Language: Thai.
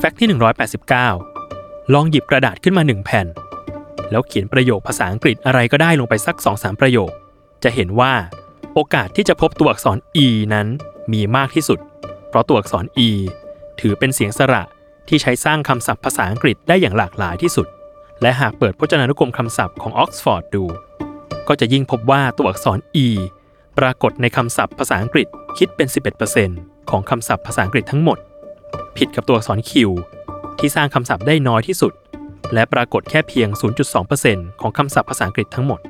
แฟกต์ที่ 189 ลองหยิบกระดาษขึ้นมาหนึ่งแผ่น แล้วเขียนประโยคภาษาอังกฤษอะไรก็ได้ลงไปสัก 2-3 ประโยค จะเห็นว่า โอกาสที่จะพบตัวอักษร e นั้นมีมากที่สุด เพราะตัวอักษร e ถือเป็นเสียงสระที่ใช้สร้างคำศัพท์ภาษาอังกฤษได้อย่างหลากหลายที่สุด และหากเปิดพจนานุกรมคำศัพท์ของออกซฟอร์ดดู ก็จะยิ่งพบว่าตัวอักษร e ปรากฏในคำศัพท์ภาษาอังกฤษคิดเป็น 11%ของคำศัพท์ภาษาอังกฤษทั้งหมด ผิดกับตัวอักษรคิวที่สร้างคำศัพท์ได้น้อยที่สุด และปรากฏแค่เพียง 0.2%ของคำศัพท์ภาษาอังกฤษทั้งหมด